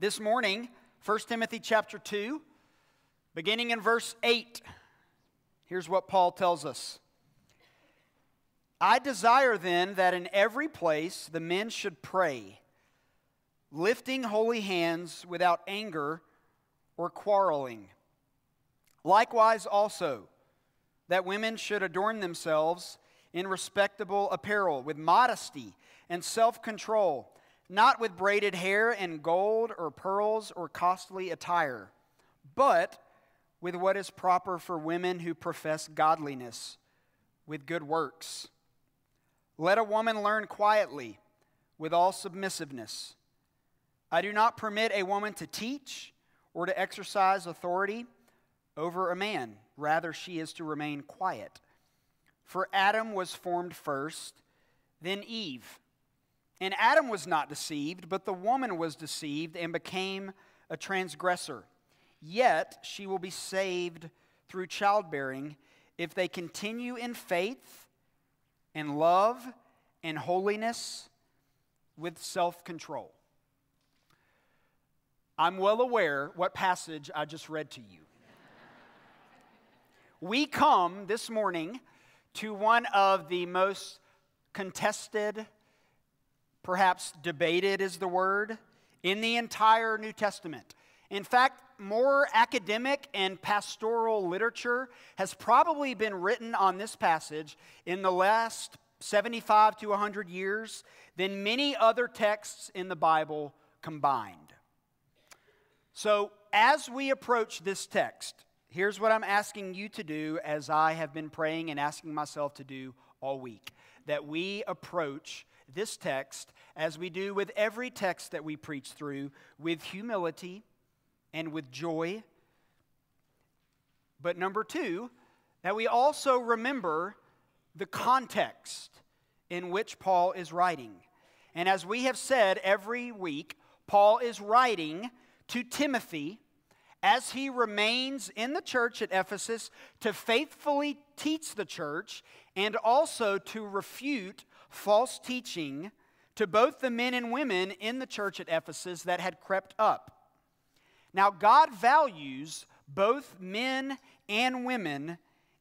This morning, 1 Timothy chapter 2, beginning in verse 8, here's what Paul tells us. I desire then that in every place the men should pray, lifting holy hands without anger or quarreling. Likewise, also, that women should adorn themselves in respectable apparel, with modesty and self control, not with braided hair and gold or pearls or costly attire, but with what is proper for women who profess godliness, with good works. Let a woman learn quietly, with all submissiveness. I do not permit a woman to teach or to exercise authority over a man. Rather, she is to remain quiet. For Adam was formed first, then Eve. And Adam was not deceived, but the woman was deceived and became a transgressor. Yet she will be saved through childbearing if they continue in faith and love and holiness with self control. I'm well aware what passage I just read to you. we come this morning to one of the most contested, perhaps debated is the word, in the entire New Testament. In fact, more academic and pastoral literature has probably been written on this passage in the last 75 to 100 years than many other texts in the Bible combined. So, as we approach this text, here's what I'm asking you to do as I have been praying and asking myself to do all week that we approach this text as we do with every text that we preach through with humility and with joy. But number two, that we also remember the context in which Paul is writing. And as we have said every week, Paul is writing to Timothy as he remains in the church at Ephesus to faithfully teach the church and also to refute false teaching to both the men and women in the church at Ephesus that had crept up. Now, God values both men and women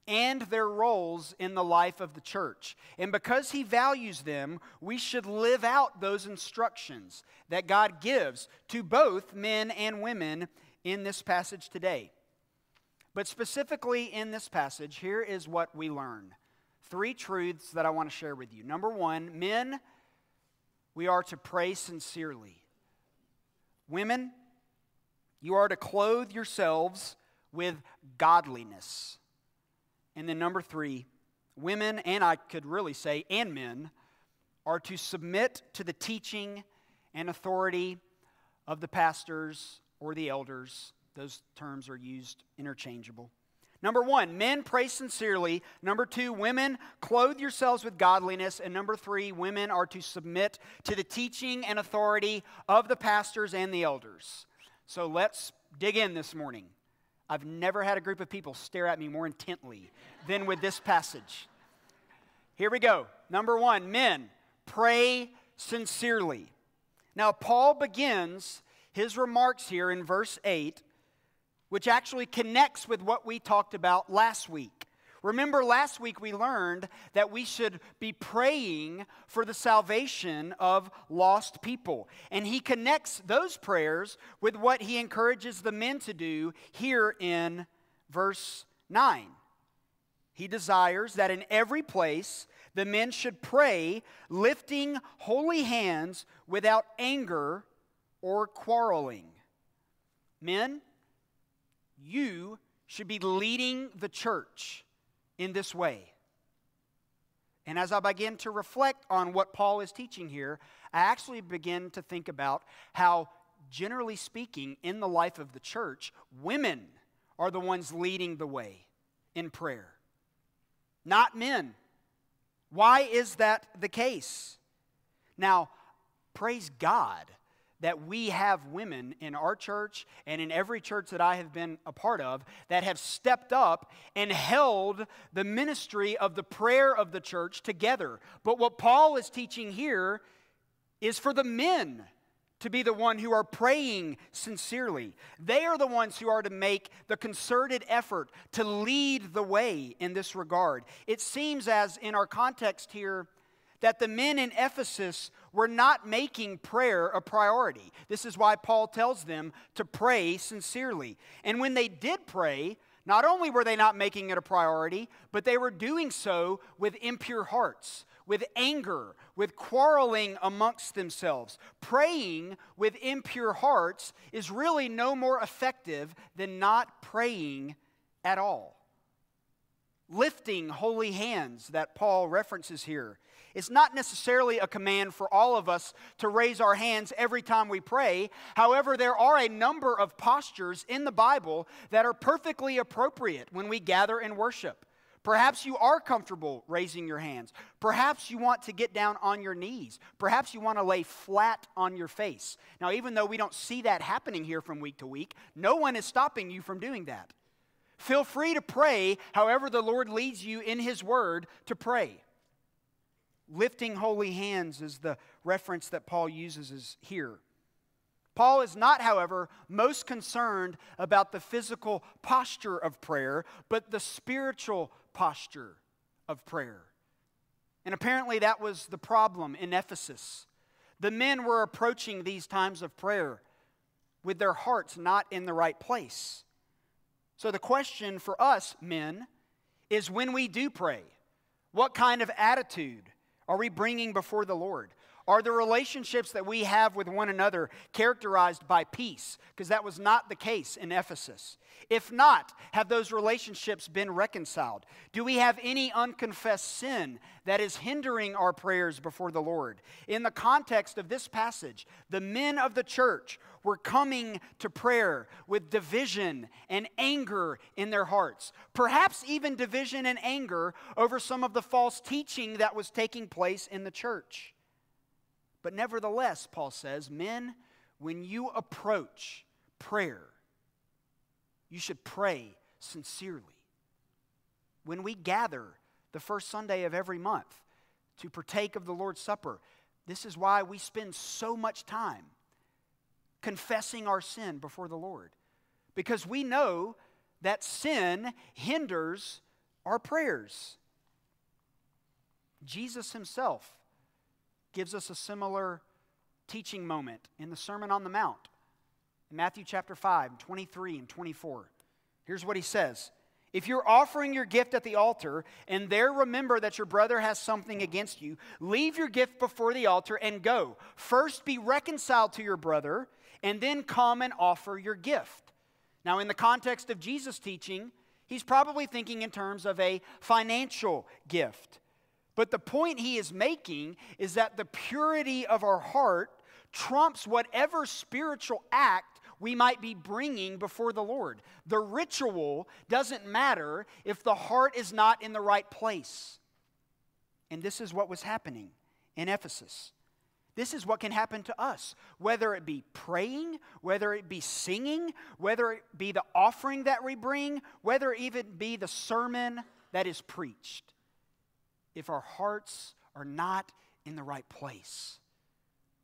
and their roles in the life of the church. And because He values them, we should live out those instructions that God gives to both men and women in this passage today. But specifically in this passage, here is what we learn three truths that I want to share with you. Number one, men, we are to pray sincerely. Women, you are to clothe yourselves with godliness. And then, number three, women, and I could really say, and men, are to submit to the teaching and authority of the pastors or the elders. Those terms are used interchangeable. Number one, men pray sincerely. Number two, women clothe yourselves with godliness. And number three, women are to submit to the teaching and authority of the pastors and the elders. So let's dig in this morning. I've never had a group of people stare at me more intently than with this passage. Here we go. Number one, men, pray sincerely. Now, Paul begins his remarks here in verse 8, which actually connects with what we talked about last week. Remember, last week we learned that we should be praying for the salvation of lost people. And he connects those prayers with what he encourages the men to do here in verse 9. He desires that in every place the men should pray, lifting holy hands without anger or quarreling. Men, you should be leading the church in this way. And as I begin to reflect on what Paul is teaching here, I actually begin to think about how, generally speaking, in the life of the church, women are the ones leading the way in prayer, not men. Why is that the case? Now, praise God that we have women in our church and in every church that I have been a part of that have stepped up and held the ministry of the prayer of the church together. But what Paul is teaching here is for the men to be the one who are praying sincerely. They are the ones who are to make the concerted effort to lead the way in this regard. It seems, as in our context here, that the men in Ephesus were not making prayer a priority. This is why Paul tells them to pray sincerely. And when they did pray, not only were they not making it a priority, but they were doing so with impure hearts with anger, with quarreling amongst themselves. Praying with impure hearts is really no more effective than not praying at all. Lifting holy hands that Paul references here. It's not necessarily a command for all of us to raise our hands every time we pray. However, there are a number of postures in the Bible that are perfectly appropriate when we gather and worship. Perhaps you are comfortable raising your hands. Perhaps you want to get down on your knees. Perhaps you want to lay flat on your face. Now, even though we don't see that happening here from week to week, no one is stopping you from doing that. Feel free to pray however the Lord leads you in His Word to pray. Lifting holy hands is the reference that Paul uses here. Paul is not, however, most concerned about the physical posture of prayer, but the spiritual posture of prayer. And apparently, that was the problem in Ephesus. The men were approaching these times of prayer with their hearts not in the right place. So, the question for us, men, is when we do pray, what kind of attitude are we bringing before the Lord? Are the relationships that we have with one another characterized by peace? Because that was not the case in Ephesus. If not, have those relationships been reconciled? Do we have any unconfessed sin that is hindering our prayers before the Lord? In the context of this passage, the men of the church were coming to prayer with division and anger in their hearts. Perhaps even division and anger over some of the false teaching that was taking place in the church. But nevertheless, Paul says, men, when you approach prayer, you should pray sincerely. When we gather the first Sunday of every month to partake of the Lord's Supper, this is why we spend so much time confessing our sin before the Lord. Because we know that sin hinders our prayers. Jesus himself gives us a similar teaching moment in the Sermon on the Mount. In Matthew chapter 5, 23 and 24. Here's what he says If you're offering your gift at the altar and there remember that your brother has something against you, leave your gift before the altar and go. First be reconciled to your brother, and then come and offer your gift. Now, in the context of Jesus' teaching, he's probably thinking in terms of a financial gift. But the point he is making is that the purity of our heart trumps whatever spiritual act we might be bringing before the Lord. The ritual doesn't matter if the heart is not in the right place. And this is what was happening in Ephesus. This is what can happen to us, whether it be praying, whether it be singing, whether it be the offering that we bring, whether it even be the sermon that is preached if our hearts are not in the right place.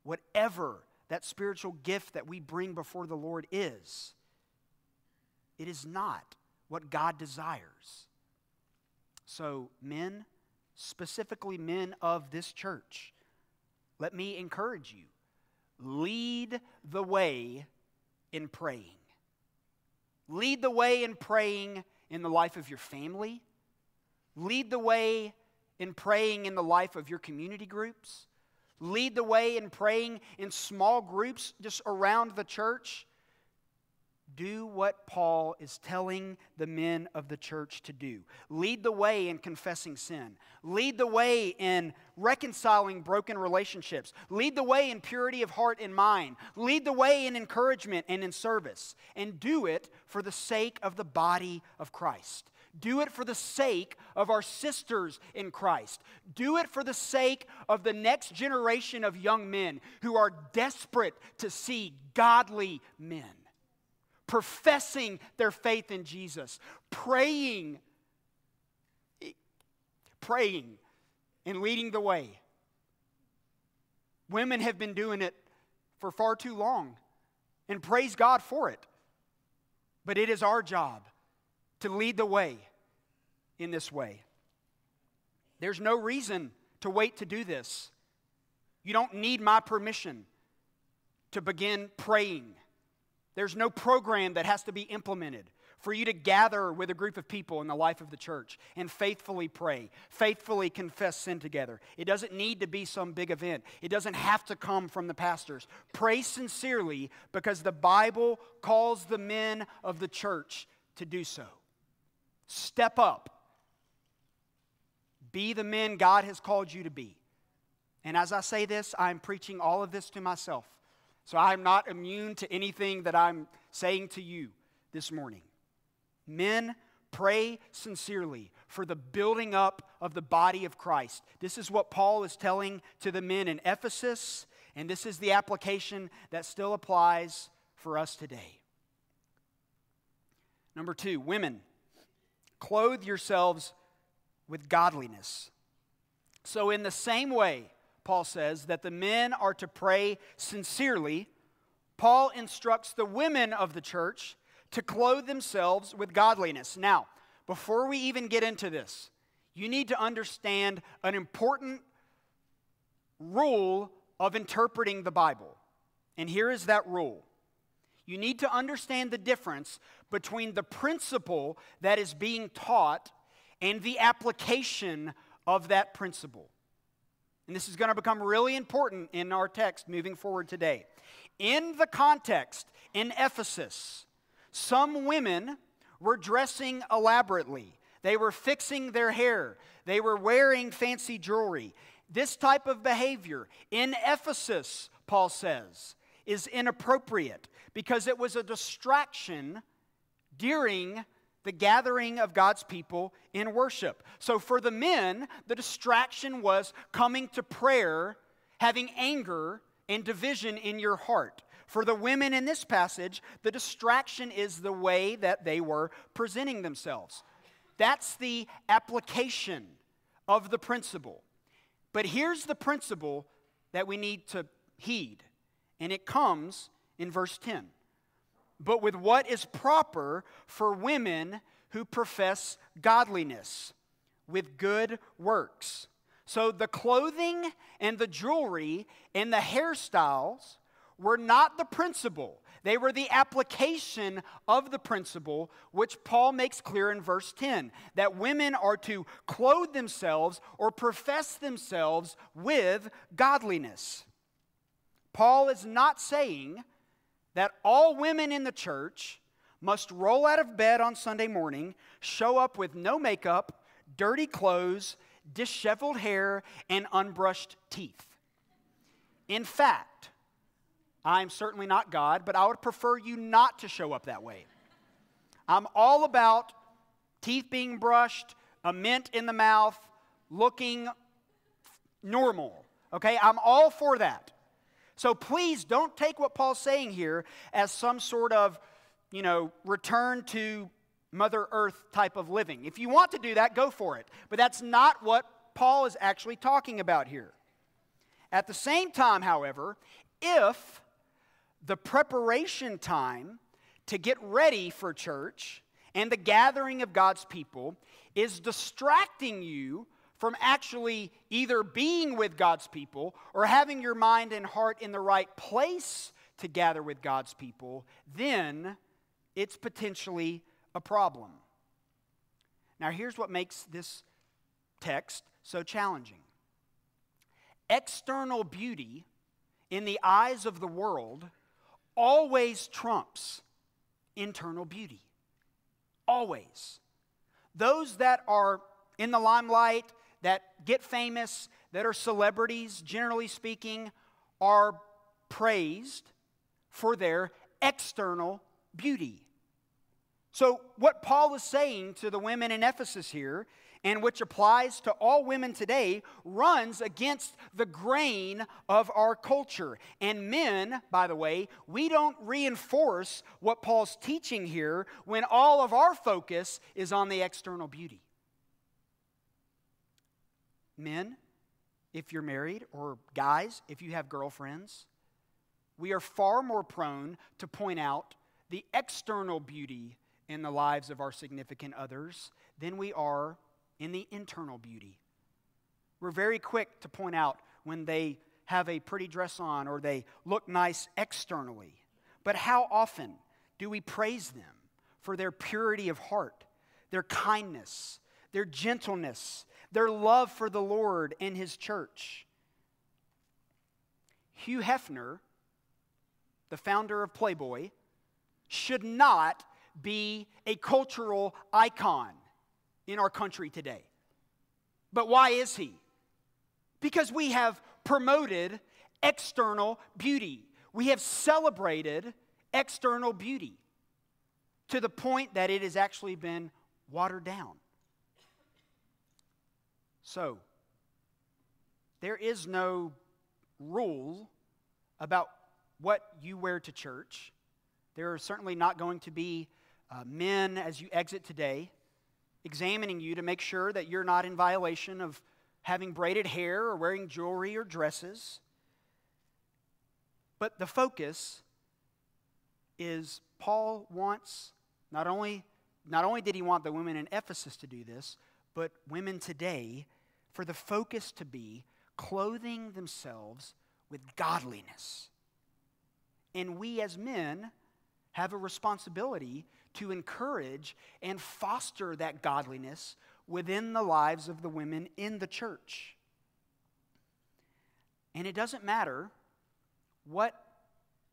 Whatever that spiritual gift that we bring before the Lord is, it is not what God desires. So, men, specifically men of this church, let me encourage you lead the way in praying. Lead the way in praying in the life of your family. Lead the way in praying in the life of your community groups. Lead the way in praying in small groups just around the church. Do what Paul is telling the men of the church to do. Lead the way in confessing sin. Lead the way in reconciling broken relationships. Lead the way in purity of heart and mind. Lead the way in encouragement and in service. And do it for the sake of the body of Christ. Do it for the sake of our sisters in Christ. Do it for the sake of the next generation of young men who are desperate to see godly men professing their faith in Jesus, praying, praying, and leading the way. Women have been doing it for far too long. And praise God for it. But it is our job to lead the way in this way. There's no reason to wait to do this. You don't need my permission to begin praying. There's no program that has to be implemented for you to gather with a group of people in the life of the church and faithfully pray, faithfully confess sin together. It doesn't need to be some big event, it doesn't have to come from the pastors. Pray sincerely because the Bible calls the men of the church to do so. Step up. Be the men God has called you to be. And as I say this, I'm preaching all of this to myself. So I'm not immune to anything that I'm saying to you this morning. Men, pray sincerely for the building up of the body of Christ. This is what Paul is telling to the men in Ephesus, and this is the application that still applies for us today. Number two, women, clothe yourselves with godliness. So, in the same way, Paul says, that the men are to pray sincerely, Paul instructs the women of the church to clothe themselves with godliness. Now, before we even get into this, you need to understand an important rule of interpreting the Bible. And here is that rule you need to understand the difference between the principle that is being taught and the application of that principle. And this is going to become really important in our text moving forward today. In the context in Ephesus, some women were dressing elaborately. They were fixing their hair. They were wearing fancy jewelry. This type of behavior in Ephesus, Paul says, is inappropriate because it was a distraction during the gathering of God's people in worship. So for the men, the distraction was coming to prayer, having anger and division in your heart. For the women in this passage, the distraction is the way that they were presenting themselves. That's the application of the principle. But here's the principle that we need to heed, and it comes in verse 10 but with what is proper for women who profess godliness with good works. So the clothing and the jewelry and the hairstyles were not the principle. They were the application of the principle, which Paul makes clear in verse 10 that women are to clothe themselves or profess themselves with godliness. Paul is not saying that all women in the church must roll out of bed on Sunday morning, show up with no makeup, dirty clothes, disheveled hair, and unbrushed teeth. In fact, I'm certainly not God, but I would prefer you not to show up that way. I'm all about teeth being brushed, a mint in the mouth, looking normal. Okay? I'm all for that. So please don't take what Paul's saying here as some sort of, you know, return to Mother Earth type of living. If you want to do that, go for it. But that's not what Paul is actually talking about here. At the same time, however, if the preparation time to get ready for church and the gathering of God's people is distracting you from actually either being with God's people or having your mind and heart in the right place to gather with God's people, then it's potentially a problem. Now, here's what makes this text so challenging external beauty in the eyes of the world always trumps internal beauty. Always. Those that are in the limelight, that get famous, that are celebrities, generally speaking, are praised for their external beauty. So, what Paul is saying to the women in Ephesus here, and which applies to all women today, runs against the grain of our culture. And men, by the way, we don't reinforce what Paul's teaching here when all of our focus is on the external beauty. Men, if you're married, or guys, if you have girlfriends, we are far more prone to point out the external beauty in the lives of our significant others than we are in the internal beauty. We're very quick to point out when they have a pretty dress on or they look nice externally. But how often do we praise them for their purity of heart, their kindness, their gentleness, their love for the Lord and His church? Hugh Hefner, the founder of Playboy, should not be a cultural icon in our country today. But why is he? Because we have promoted external beauty. We have celebrated external beauty to the point that it has actually been watered down. So, there is no rule about what you wear to church. There are certainly not going to be uh, men as you exit today examining you to make sure that you're not in violation of having braided hair or wearing jewelry or dresses. But the focus is Paul wants not only not only did he want the women in Ephesus to do this, but women today for the focus to be clothing themselves with godliness. And we as men have a responsibility to encourage and foster that godliness within the lives of the women in the church. And it doesn't matter what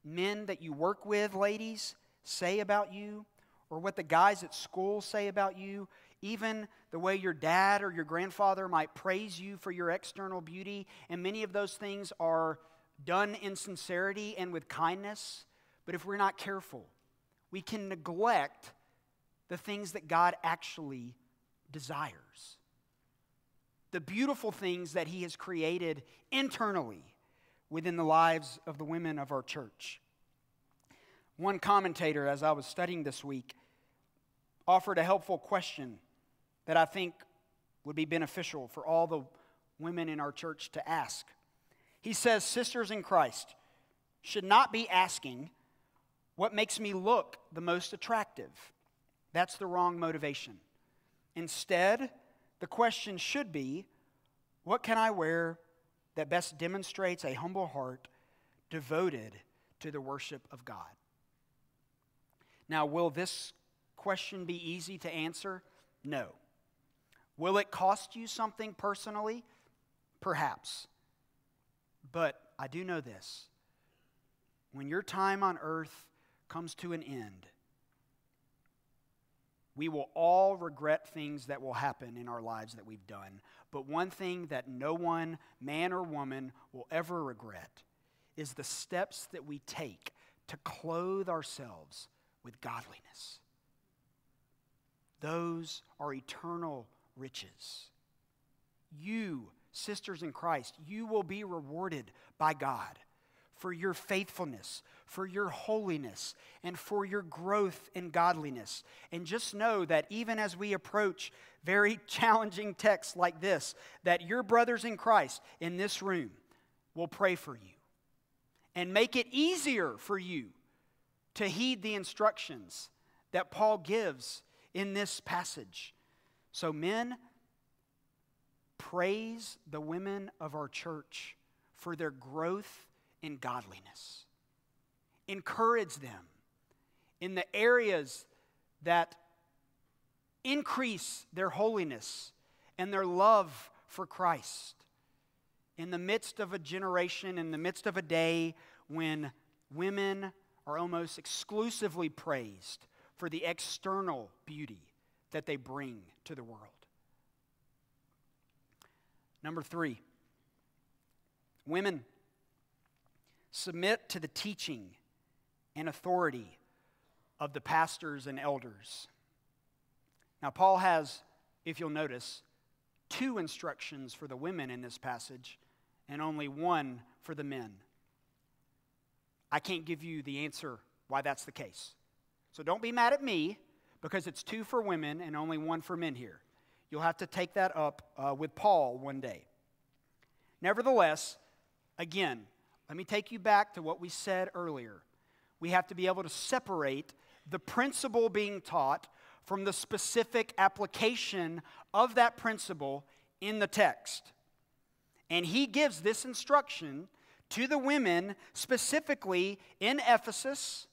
men that you work with, ladies, say about you, or what the guys at school say about you, even the way your dad or your grandfather might praise you for your external beauty. And many of those things are done in sincerity and with kindness. But if we're not careful, we can neglect the things that God actually desires. The beautiful things that He has created internally within the lives of the women of our church. One commentator, as I was studying this week, offered a helpful question that I think would be beneficial for all the women in our church to ask. He says, Sisters in Christ should not be asking, what makes me look the most attractive? That's the wrong motivation. Instead, the question should be what can I wear that best demonstrates a humble heart devoted to the worship of God? Now, will this question be easy to answer? No. Will it cost you something personally? Perhaps. But I do know this when your time on earth comes to an end, we will all regret things that will happen in our lives that we've done. But one thing that no one, man or woman, will ever regret is the steps that we take to clothe ourselves with godliness. Those are eternal riches. You, sisters in Christ, you will be rewarded by God for your faithfulness, for your holiness, and for your growth in godliness. And just know that even as we approach very challenging texts like this, that your brothers in Christ in this room will pray for you and make it easier for you to heed the instructions that Paul gives in this passage. So, men, praise the women of our church for their growth in godliness. Encourage them in the areas that increase their holiness and their love for Christ. In the midst of a generation, in the midst of a day when women are almost exclusively praised for the external beauty that they bring to the world. Number three, women submit to the teaching and authority of the pastors and elders. Now, Paul has, if you'll notice, two instructions for the women in this passage and only one for the men. I can't give you the answer why that's the case. So don't be mad at me because it's two for women and only one for men here. You'll have to take that up uh, with Paul one day. Nevertheless, again, Let me take you back to what we said earlier. We have to be able to separate the principle being taught from the specific application of that principle in the text. And he gives this instruction to the women specifically in Ephesus,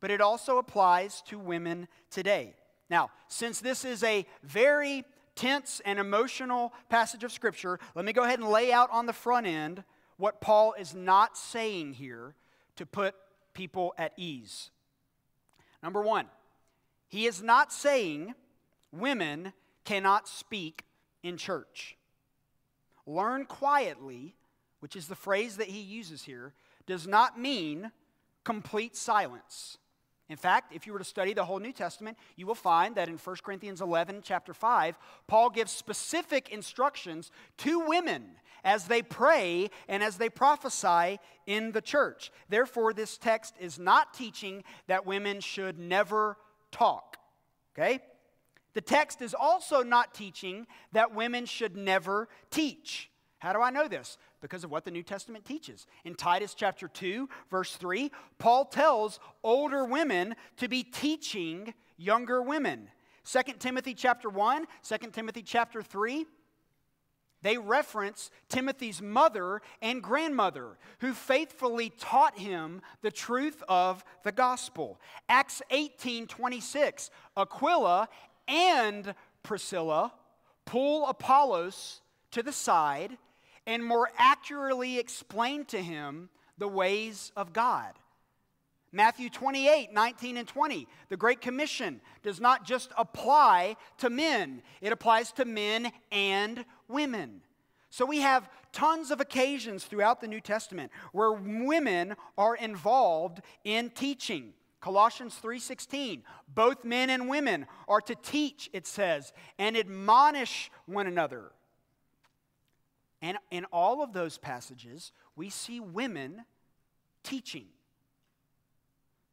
but it also applies to women today. Now, since this is a very tense and emotional passage of Scripture, let me go ahead and lay out on the front end what Paul is not saying here to put people at ease. Number one, he is not saying women cannot speak in church. Learn quietly, which is the phrase that he uses here, does not mean complete silence. In fact, if you were to study the whole New Testament, you will find that in 1 Corinthians 11, chapter 5, Paul gives specific instructions to women as they pray and as they prophesy in the church. Therefore, this text is not teaching that women should never talk. Okay? The text is also not teaching that women should never teach. How do I know this? Because of what the New Testament teaches. In Titus chapter 2, verse 3, Paul tells older women to be teaching younger women. 2 Timothy chapter 1, 2 Timothy chapter 3, they reference Timothy's mother and grandmother who faithfully taught him the truth of the gospel. Acts 18 26, Aquila and Priscilla pull Apollos to the side and more accurately explain to him the ways of God. Matthew 28, 19 and 20. The Great Commission does not just apply to men, it applies to men and women. So we have tons of occasions throughout the New Testament where women are involved in teaching. Colossians 3:16 both men and women are to teach it says and admonish one another. And in all of those passages we see women teaching.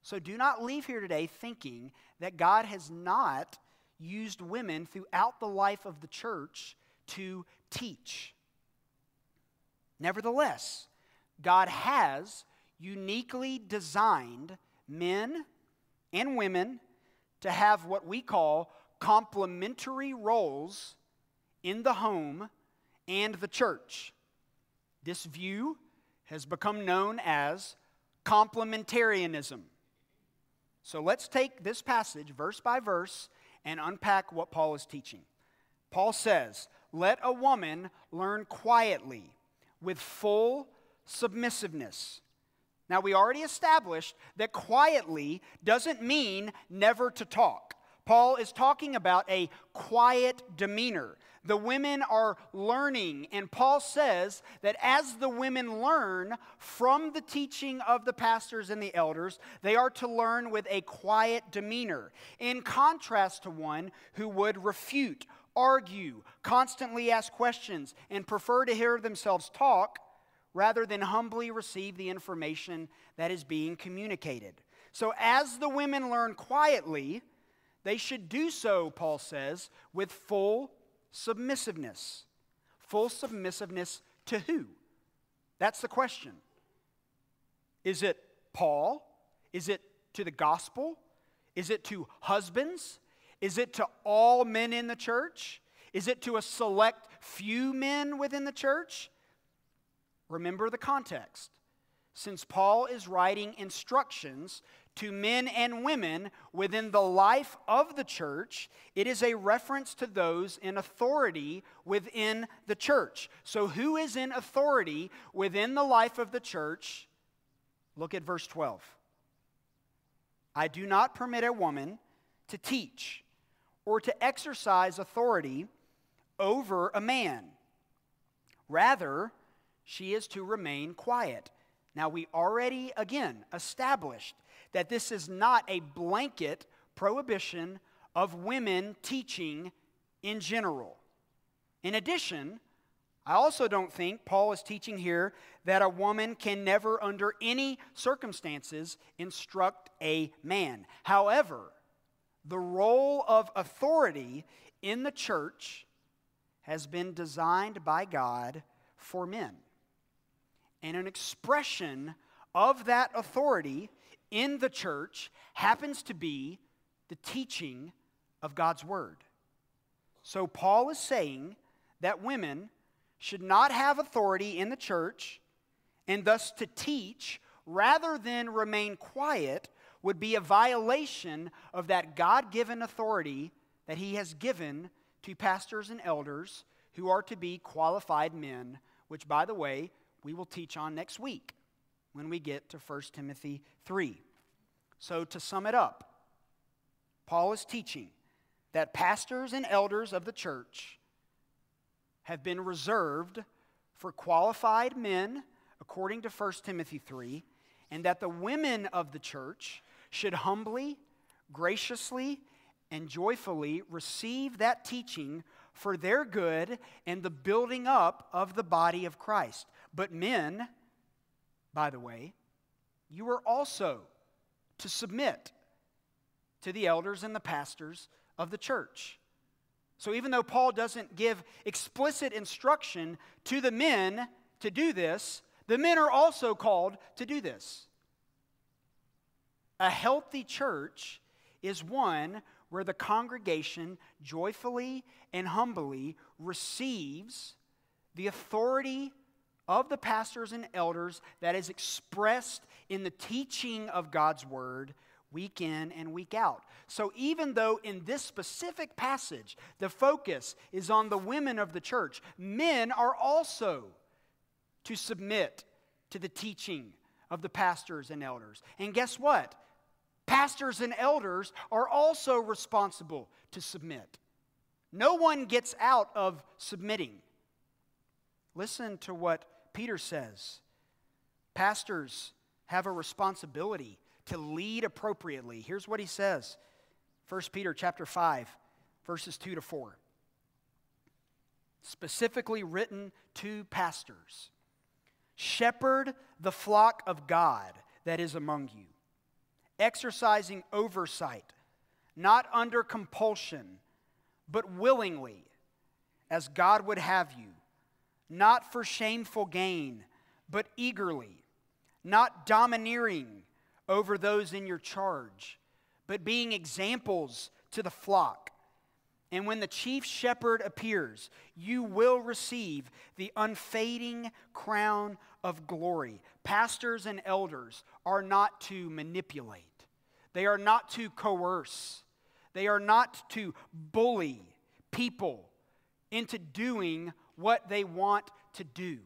So do not leave here today thinking that God has not used women throughout the life of the church to teach. Nevertheless, God has uniquely designed men and women to have what we call complementary roles in the home and the church. This view has become known as complementarianism. So let's take this passage verse by verse and unpack what Paul is teaching. Paul says, Let a woman learn quietly with full submissiveness. Now, we already established that quietly doesn't mean never to talk. Paul is talking about a quiet demeanor. The women are learning, and Paul says that as the women learn from the teaching of the pastors and the elders, they are to learn with a quiet demeanor, in contrast to one who would refute, argue, constantly ask questions, and prefer to hear themselves talk rather than humbly receive the information that is being communicated. So, as the women learn quietly, they should do so, Paul says, with full submissiveness. Full submissiveness to who? That's the question. Is it Paul? Is it to the gospel? Is it to husbands? Is it to all men in the church? Is it to a select few men within the church? Remember the context. Since Paul is writing instructions to men and women within the life of the church, it is a reference to those in authority within the church. So, who is in authority within the life of the church? Look at verse 12. I do not permit a woman to teach or to exercise authority over a man. Rather, she is to remain quiet. Now, we already, again, established that this is not a blanket prohibition of women teaching in general. In addition, I also don't think Paul is teaching here that a woman can never, under any circumstances, instruct a man. However, the role of authority in the church has been designed by God for men. And an expression of that authority in the church happens to be the teaching of God's Word. So, Paul is saying that women should not have authority in the church, and thus to teach rather than remain quiet would be a violation of that God given authority that he has given to pastors and elders who are to be qualified men, which, by the way, we will teach on next week when we get to 1 Timothy 3. So, to sum it up, Paul is teaching that pastors and elders of the church have been reserved for qualified men, according to 1 Timothy 3, and that the women of the church should humbly, graciously, and joyfully receive that teaching for their good and the building up of the body of Christ. But men, by the way, you are also to submit to the elders and the pastors of the church. So even though Paul doesn't give explicit instruction to the men to do this, the men are also called to do this. A healthy church is one where the congregation joyfully and humbly receives the authority of the pastors and elders that is expressed in the teaching of God's word week in and week out. So, even though in this specific passage the focus is on the women of the church, men are also to submit to the teaching of the pastors and elders. And guess what? Pastors and elders are also responsible to submit. No one gets out of submitting. Listen to what Peter says. Pastors have a responsibility to lead appropriately. Here's what he says 1 Peter chapter 5, verses 2 to 4. Specifically written to pastors Shepherd the flock of God that is among you exercising oversight, not under compulsion, but willingly, as God would have you, not for shameful gain, but eagerly, not domineering over those in your charge, but being examples to the flock. And when the chief shepherd appears, you will receive the unfading crown of glory. Pastors and elders are not to manipulate, they are not to coerce, they are not to bully people into doing what they want to do.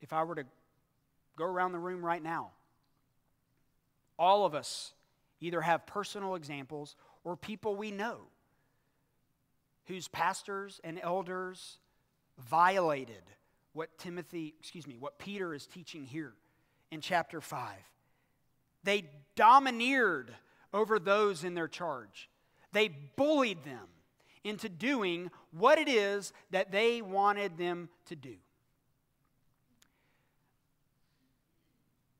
If I were to go around the room right now, all of us either have personal examples or people we know whose pastors and elders violated what Timothy, excuse me, what Peter is teaching here in chapter 5. They domineered over those in their charge. They bullied them into doing what it is that they wanted them to do.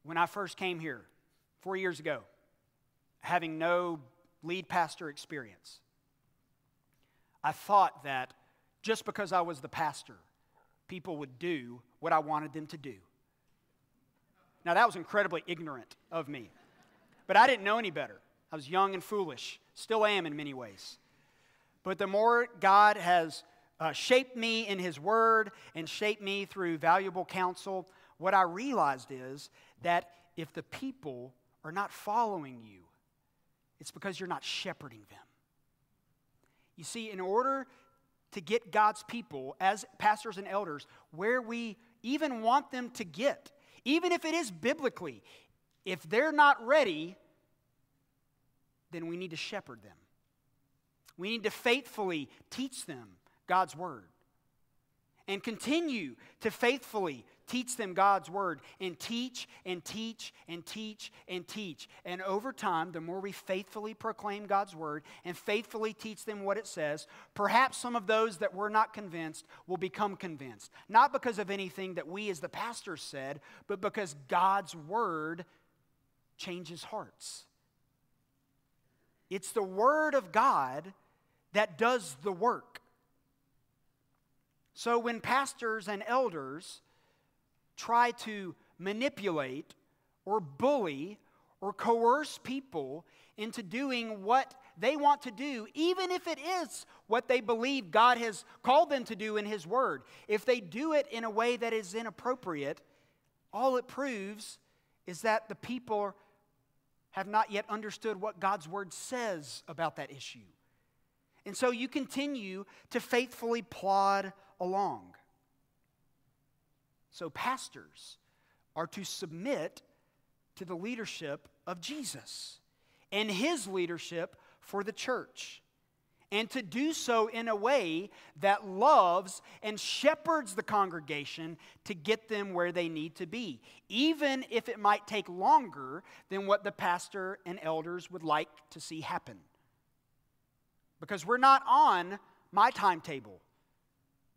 When I first came here, four years ago, having no lead pastor experience, I thought that just because I was the pastor, people would do what I wanted them to do. Now, that was incredibly ignorant of me, but I didn't know any better. I was young and foolish, still am in many ways. But the more God has uh, shaped me in His Word and shaped me through valuable counsel, what I realized is that if the people are not following you, it's because you're not shepherding them. You see, in order to get God's people as pastors and elders where we even want them to get, even if it is biblically. If they're not ready, then we need to shepherd them. We need to faithfully teach them God's word and continue to faithfully Teach them God's word and teach and teach and teach and teach. And over time, the more we faithfully proclaim God's word and faithfully teach them what it says, perhaps some of those that were not convinced will become convinced. Not because of anything that we as the pastors said, but because God's word changes hearts. It's the word of God that does the work. So when pastors and elders try to manipulate or bully or coerce people into doing what they want to do, even if it is what they believe God has called them to do in His Word, if they do it in a way that is inappropriate, all it proves is that the people have not yet understood what God's Word says about that issue. And so you continue to faithfully plod along. So, pastors are to submit to the leadership of Jesus and his leadership for the church. And to do so in a way that loves and shepherds the congregation to get them where they need to be, even if it might take longer than what the pastor and elders would like to see happen. Because we're not on my timetable,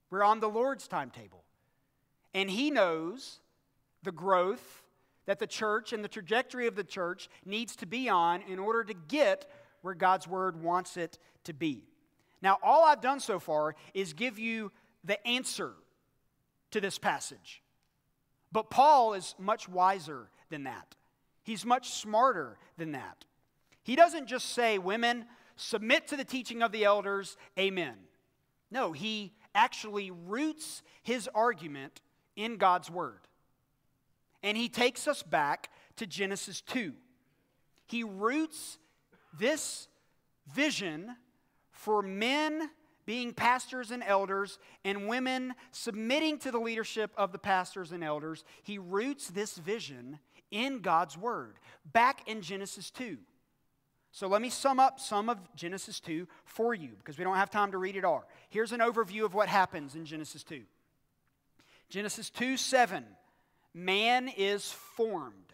we're on the Lord's timetable. And He knows the growth that the church and the trajectory of the church needs to be on in order to get where God's word wants it to be. Now, all I've done so far is give you the answer to this passage. But Paul is much wiser than that. He's much smarter than that. He doesn't just say, Women, submit to the teaching of the elders, amen. No, he actually roots his argument in God's word. And he takes us back to Genesis 2. He roots this vision for men being pastors and elders and women submitting to the leadership of the pastors and elders. He roots this vision in God's Word back in Genesis 2. So let me sum up some of Genesis 2 for you because we don't have time to read it all. Here's an overview of what happens in Genesis 2. Genesis 2 7 man is formed.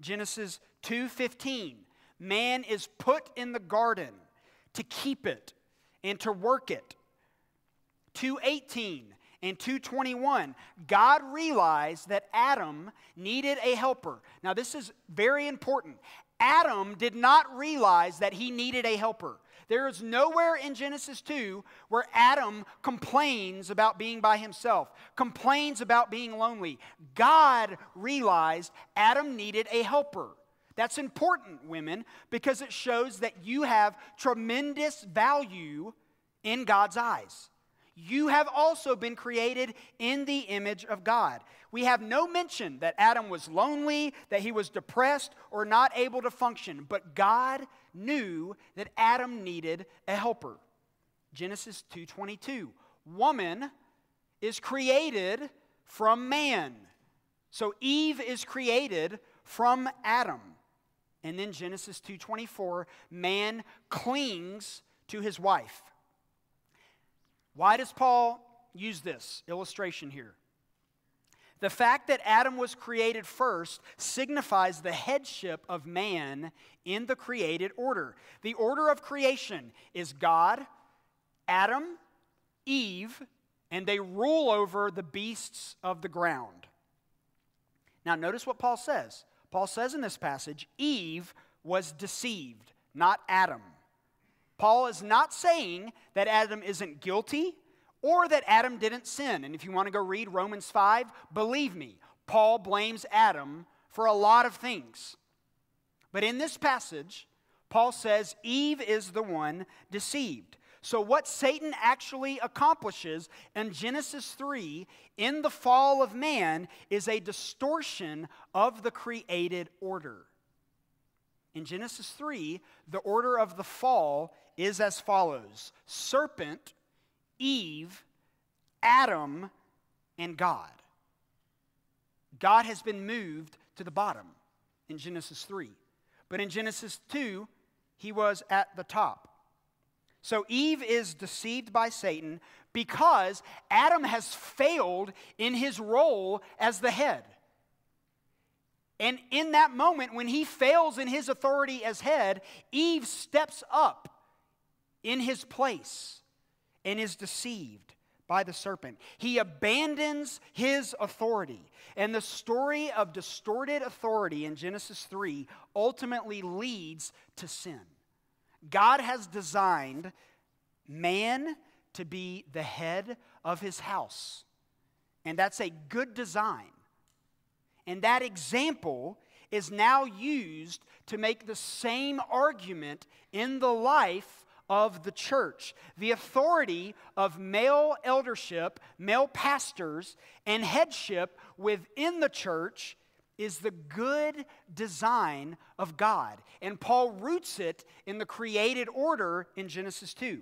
Genesis 2:15 man is put in the garden to keep it and to work it. 218 and 221 God realized that Adam needed a helper. Now this is very important. Adam did not realize that he needed a helper. There is nowhere in Genesis 2 where Adam complains about being by himself, complains about being lonely. God realized Adam needed a helper. That's important, women, because it shows that you have tremendous value in God's eyes. You have also been created in the image of God. We have no mention that Adam was lonely, that he was depressed, or not able to function, but God knew that Adam needed a helper. Genesis 2:22. Woman is created from man. So Eve is created from Adam. And then Genesis 2:24, man clings to his wife. Why does Paul use this illustration here? The fact that Adam was created first signifies the headship of man in the created order. The order of creation is God, Adam, Eve, and they rule over the beasts of the ground. Now, notice what Paul says. Paul says in this passage, Eve was deceived, not Adam. Paul is not saying that Adam isn't guilty or that Adam didn't sin. And if you want to go read Romans 5, believe me, Paul blames Adam for a lot of things. But in this passage, Paul says Eve is the one deceived. So, what Satan actually accomplishes in Genesis 3 in the fall of man is a distortion of the created order. In Genesis 3, the order of the fall is as follows serpent Eve, Adam, and God. God has been moved to the bottom in Genesis 3. But in Genesis 2, he was at the top. So Eve is deceived by Satan because Adam has failed in his role as the head. And in that moment, when he fails in his authority as head, Eve steps up in his place and is deceived by the serpent. He abandons his authority. And the story of distorted authority in Genesis 3 ultimately leads to sin. God has designed man to be the head of his house. And that's a good design. And that example is now used to make the same argument in the life of the church. The authority of male eldership, male pastors, and headship within the church is the good design of God. And Paul roots it in the created order in Genesis 2.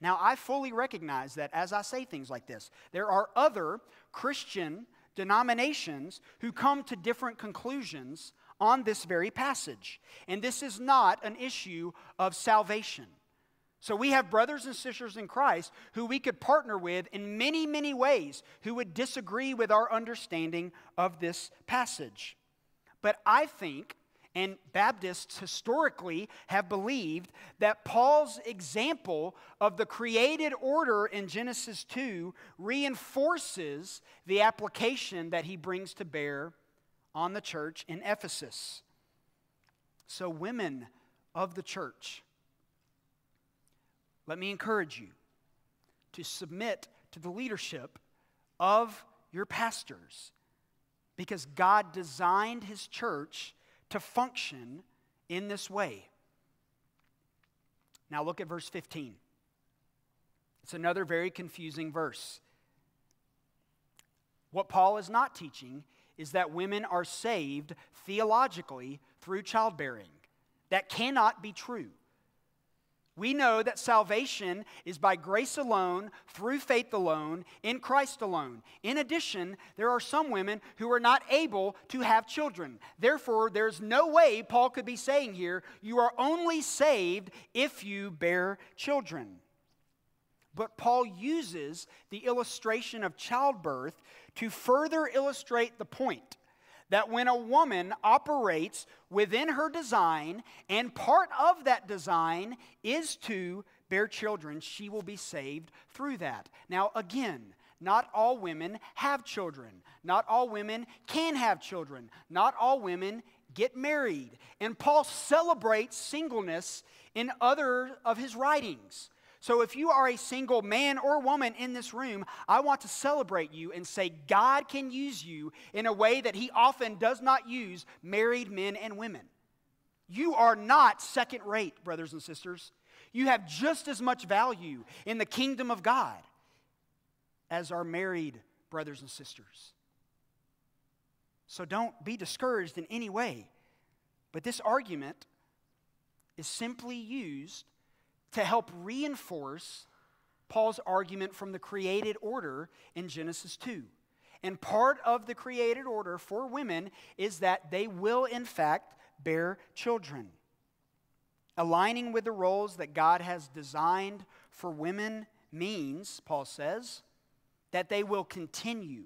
Now, I fully recognize that as I say things like this, there are other Christian denominations who come to different conclusions on this very passage. And this is not an issue of salvation. So we have brothers and sisters in Christ who we could partner with in many, many ways who would disagree with our understanding of this passage. But I think, and Baptists historically have believed, that Paul's example of the created order in Genesis 2 reinforces the application that he brings to bear on the church in Ephesus. So, women of the church, let me encourage you to submit to the leadership of your pastors because God designed his church to function in this way. Now, look at verse 15. It's another very confusing verse. What Paul is not teaching is that women are saved theologically through childbearing. That cannot be true. We know that salvation is by grace alone, through faith alone, in Christ alone. In addition, there are some women who are not able to have children. Therefore, there's no way Paul could be saying here, you are only saved if you bear children. But Paul uses the illustration of childbirth to further illustrate the point that when a woman operates within her design, and part of that design is to bear children, she will be saved through that. Now, again, not all women have children. Not all women can have children. Not all women get married. And Paul celebrates singleness in other of his writings. So if you are a single man or woman in this room, I want to celebrate you and say God can use you in a way that He often does not use married men and women. You are not second rate, brothers and sisters. You have just as much value in the kingdom of God as our married brothers and sisters. So don't be discouraged in any way. But this argument is simply used to help reinforce Paul's argument from the created order in Genesis 2. And part of the created order for women is that they will, in fact, bear children. Aligning with the roles that God has designed for women means, Paul says, that they will continue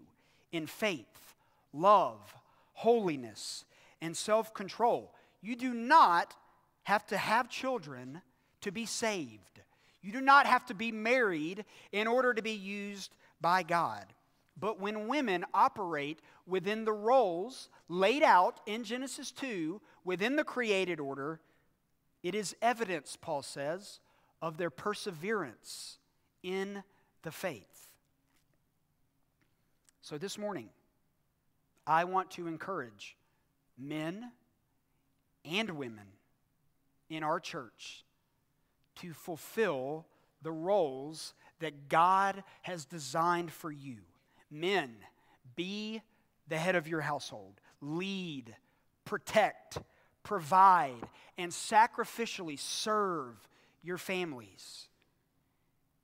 in faith, love, holiness, and self control. You do not have to have children to be saved. You do not have to be married in order to be used by God. But when women operate within the roles laid out in Genesis 2, within the created order, it is evidence, Paul says, of their perseverance in the faith. So this morning, I want to encourage men and women in our church to fulfill the roles that God has designed for you. Men, be the head of your household, lead, protect, provide, and sacrificially serve your families.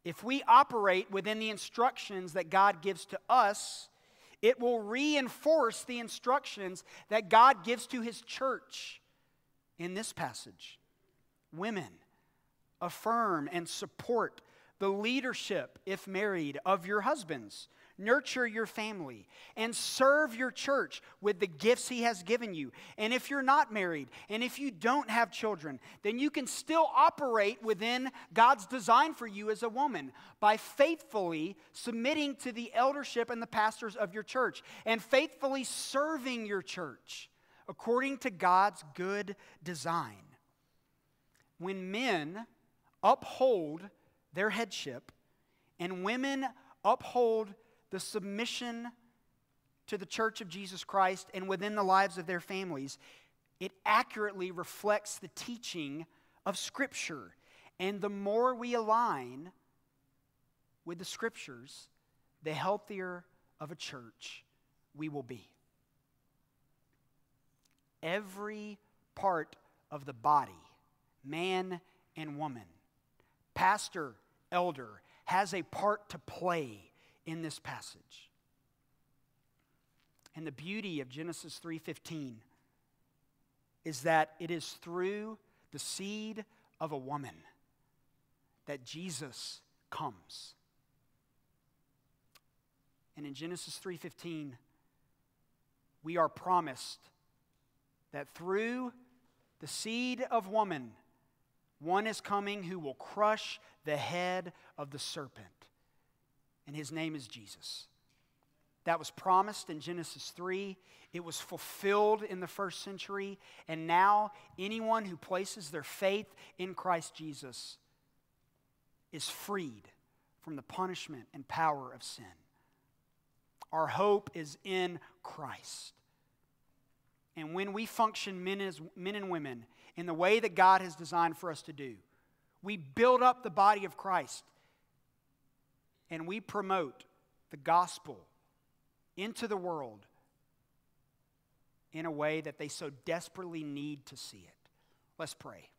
If we operate within the instructions that God gives to us, it will reinforce the instructions that God gives to his church in this passage. Women, affirm and support the leadership, if married, of your husbands. Nurture your family and serve your church with the gifts He has given you. And if you're not married and if you don't have children, then you can still operate within God's design for you as a woman by faithfully submitting to the eldership and the pastors of your church and faithfully serving your church according to God's good design. When men uphold their headship, and women uphold the submission to the church of Jesus Christ and within the lives of their families, it accurately reflects the teaching of Scripture. And the more we align with the Scriptures, the healthier of a church we will be. Every part of the body, man and woman, pastor, elder, has a part to play in this passage. And the beauty of Genesis 3:15 is that it is through the seed of a woman that Jesus comes. And in Genesis 3:15 we are promised that through the seed of woman one is coming who will crush the head of the serpent. And his name is Jesus. That was promised in Genesis 3. It was fulfilled in the first century. And now, anyone who places their faith in Christ Jesus is freed from the punishment and power of sin. Our hope is in Christ. And when we function, men, as, men and women, in the way that God has designed for us to do, we build up the body of Christ and we promote the gospel into the world in a way that they so desperately need to see it. Let's pray.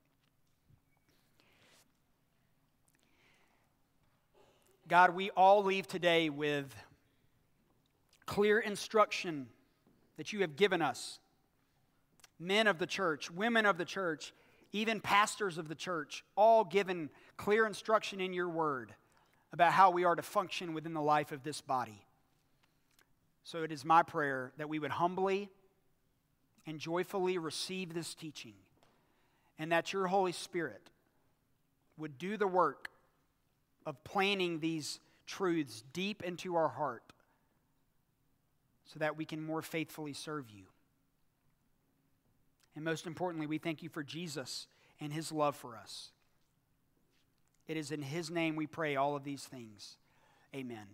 God, we all leave today with clear instruction that you have given us. Men of the church, women of the church, even pastors of the church, all given clear instruction in your word about how we are to function within the life of this body. So it is my prayer that we would humbly and joyfully receive this teaching, and that your Holy Spirit would do the work of planting these truths deep into our heart so that we can more faithfully serve you. And most importantly, we thank you for Jesus and his love for us. It is in his name we pray all of these things. Amen.